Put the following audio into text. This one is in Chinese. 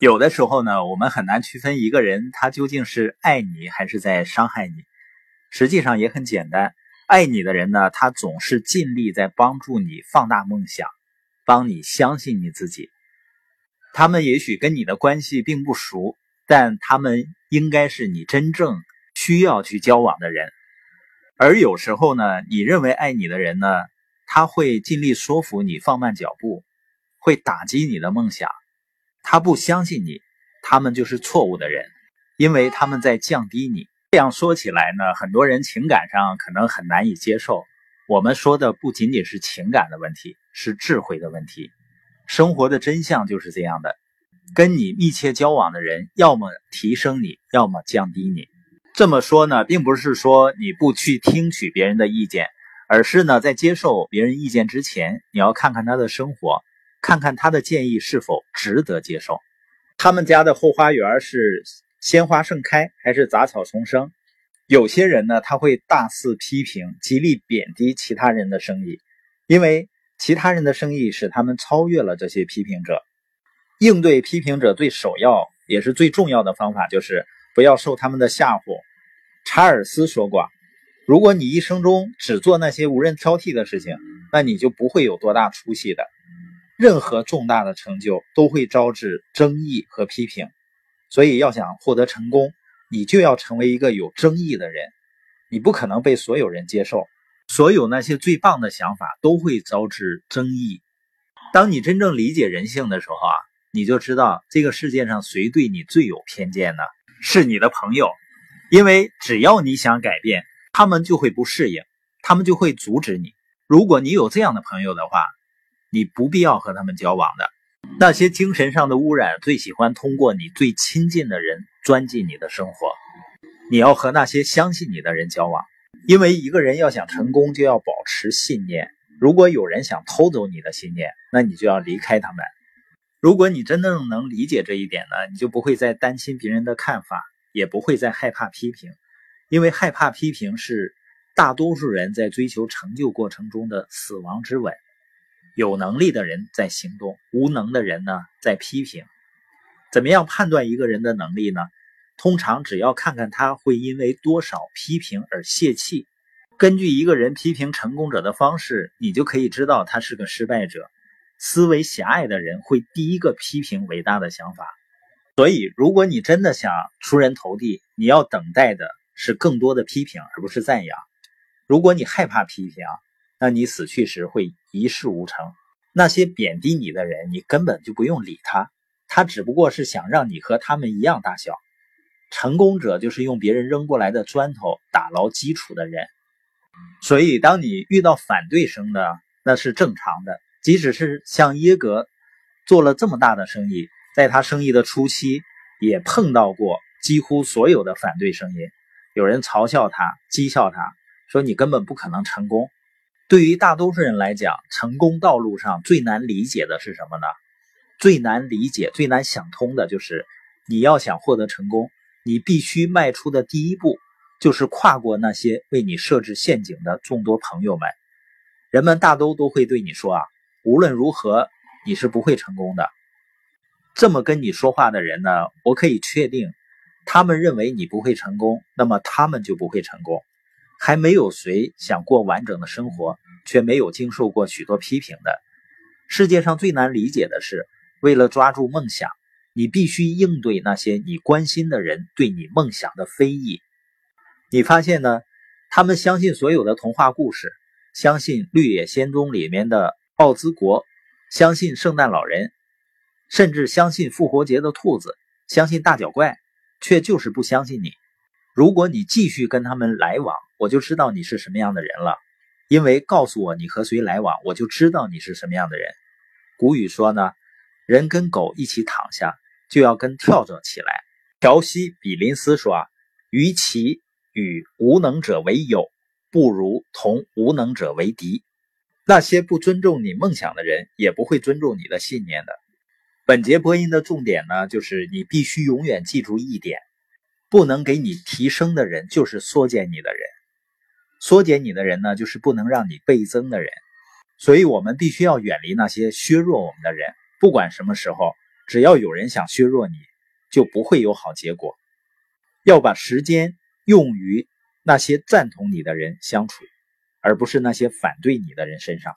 有的时候呢，我们很难区分一个人他究竟是爱你还是在伤害你。实际上也很简单，爱你的人呢，他总是尽力在帮助你放大梦想，帮你相信你自己。他们也许跟你的关系并不熟，但他们应该是你真正需要去交往的人。而有时候呢，你认为爱你的人呢，他会尽力说服你放慢脚步，会打击你的梦想。他不相信你，他们就是错误的人，因为他们在降低你。这样说起来呢，很多人情感上可能很难以接受。我们说的不仅仅是情感的问题，是智慧的问题。生活的真相就是这样的：跟你密切交往的人，要么提升你，要么降低你。这么说呢，并不是说你不去听取别人的意见，而是呢，在接受别人意见之前，你要看看他的生活。看看他的建议是否值得接受。他们家的后花园是鲜花盛开还是杂草丛生？有些人呢，他会大肆批评，极力贬低其他人的生意，因为其他人的生意使他们超越了这些批评者。应对批评者最首要也是最重要的方法，就是不要受他们的吓唬。查尔斯说过：“如果你一生中只做那些无人挑剔的事情，那你就不会有多大出息的。”任何重大的成就都会招致争议和批评，所以要想获得成功，你就要成为一个有争议的人。你不可能被所有人接受，所有那些最棒的想法都会招致争议。当你真正理解人性的时候啊，你就知道这个世界上谁对你最有偏见呢？是你的朋友，因为只要你想改变，他们就会不适应，他们就会阻止你。如果你有这样的朋友的话。你不必要和他们交往的，那些精神上的污染最喜欢通过你最亲近的人钻进你的生活。你要和那些相信你的人交往，因为一个人要想成功，就要保持信念。如果有人想偷走你的信念，那你就要离开他们。如果你真正能理解这一点呢，你就不会再担心别人的看法，也不会再害怕批评，因为害怕批评是大多数人在追求成就过程中的死亡之吻。有能力的人在行动，无能的人呢在批评。怎么样判断一个人的能力呢？通常只要看看他会因为多少批评而泄气。根据一个人批评成功者的方式，你就可以知道他是个失败者。思维狭隘的人会第一个批评伟大的想法。所以，如果你真的想出人头地，你要等待的是更多的批评，而不是赞扬。如果你害怕批评，那你死去时会一事无成。那些贬低你的人，你根本就不用理他，他只不过是想让你和他们一样大小。成功者就是用别人扔过来的砖头打牢基础的人。所以，当你遇到反对声呢，那是正常的。即使是像耶格做了这么大的生意，在他生意的初期，也碰到过几乎所有的反对声音。有人嘲笑他，讥笑他，说你根本不可能成功。对于大多数人来讲，成功道路上最难理解的是什么呢？最难理解、最难想通的就是，你要想获得成功，你必须迈出的第一步，就是跨过那些为你设置陷阱的众多朋友们。人们大都都会对你说：“啊，无论如何，你是不会成功的。”这么跟你说话的人呢，我可以确定，他们认为你不会成功，那么他们就不会成功。还没有谁想过完整的生活，却没有经受过许多批评的。世界上最难理解的是，为了抓住梦想，你必须应对那些你关心的人对你梦想的非议。你发现呢？他们相信所有的童话故事，相信《绿野仙踪》里面的奥兹国，相信圣诞老人，甚至相信复活节的兔子，相信大脚怪，却就是不相信你。如果你继续跟他们来往，我就知道你是什么样的人了，因为告诉我你和谁来往，我就知道你是什么样的人。古语说呢，人跟狗一起躺下，就要跟跳着起来。乔西·比林斯说啊，与其与无能者为友，不如同无能者为敌。那些不尊重你梦想的人，也不会尊重你的信念的。本节播音的重点呢，就是你必须永远记住一点：不能给你提升的人，就是缩减你的人。缩减你的人呢，就是不能让你倍增的人，所以我们必须要远离那些削弱我们的人。不管什么时候，只要有人想削弱你，就不会有好结果。要把时间用于那些赞同你的人相处，而不是那些反对你的人身上。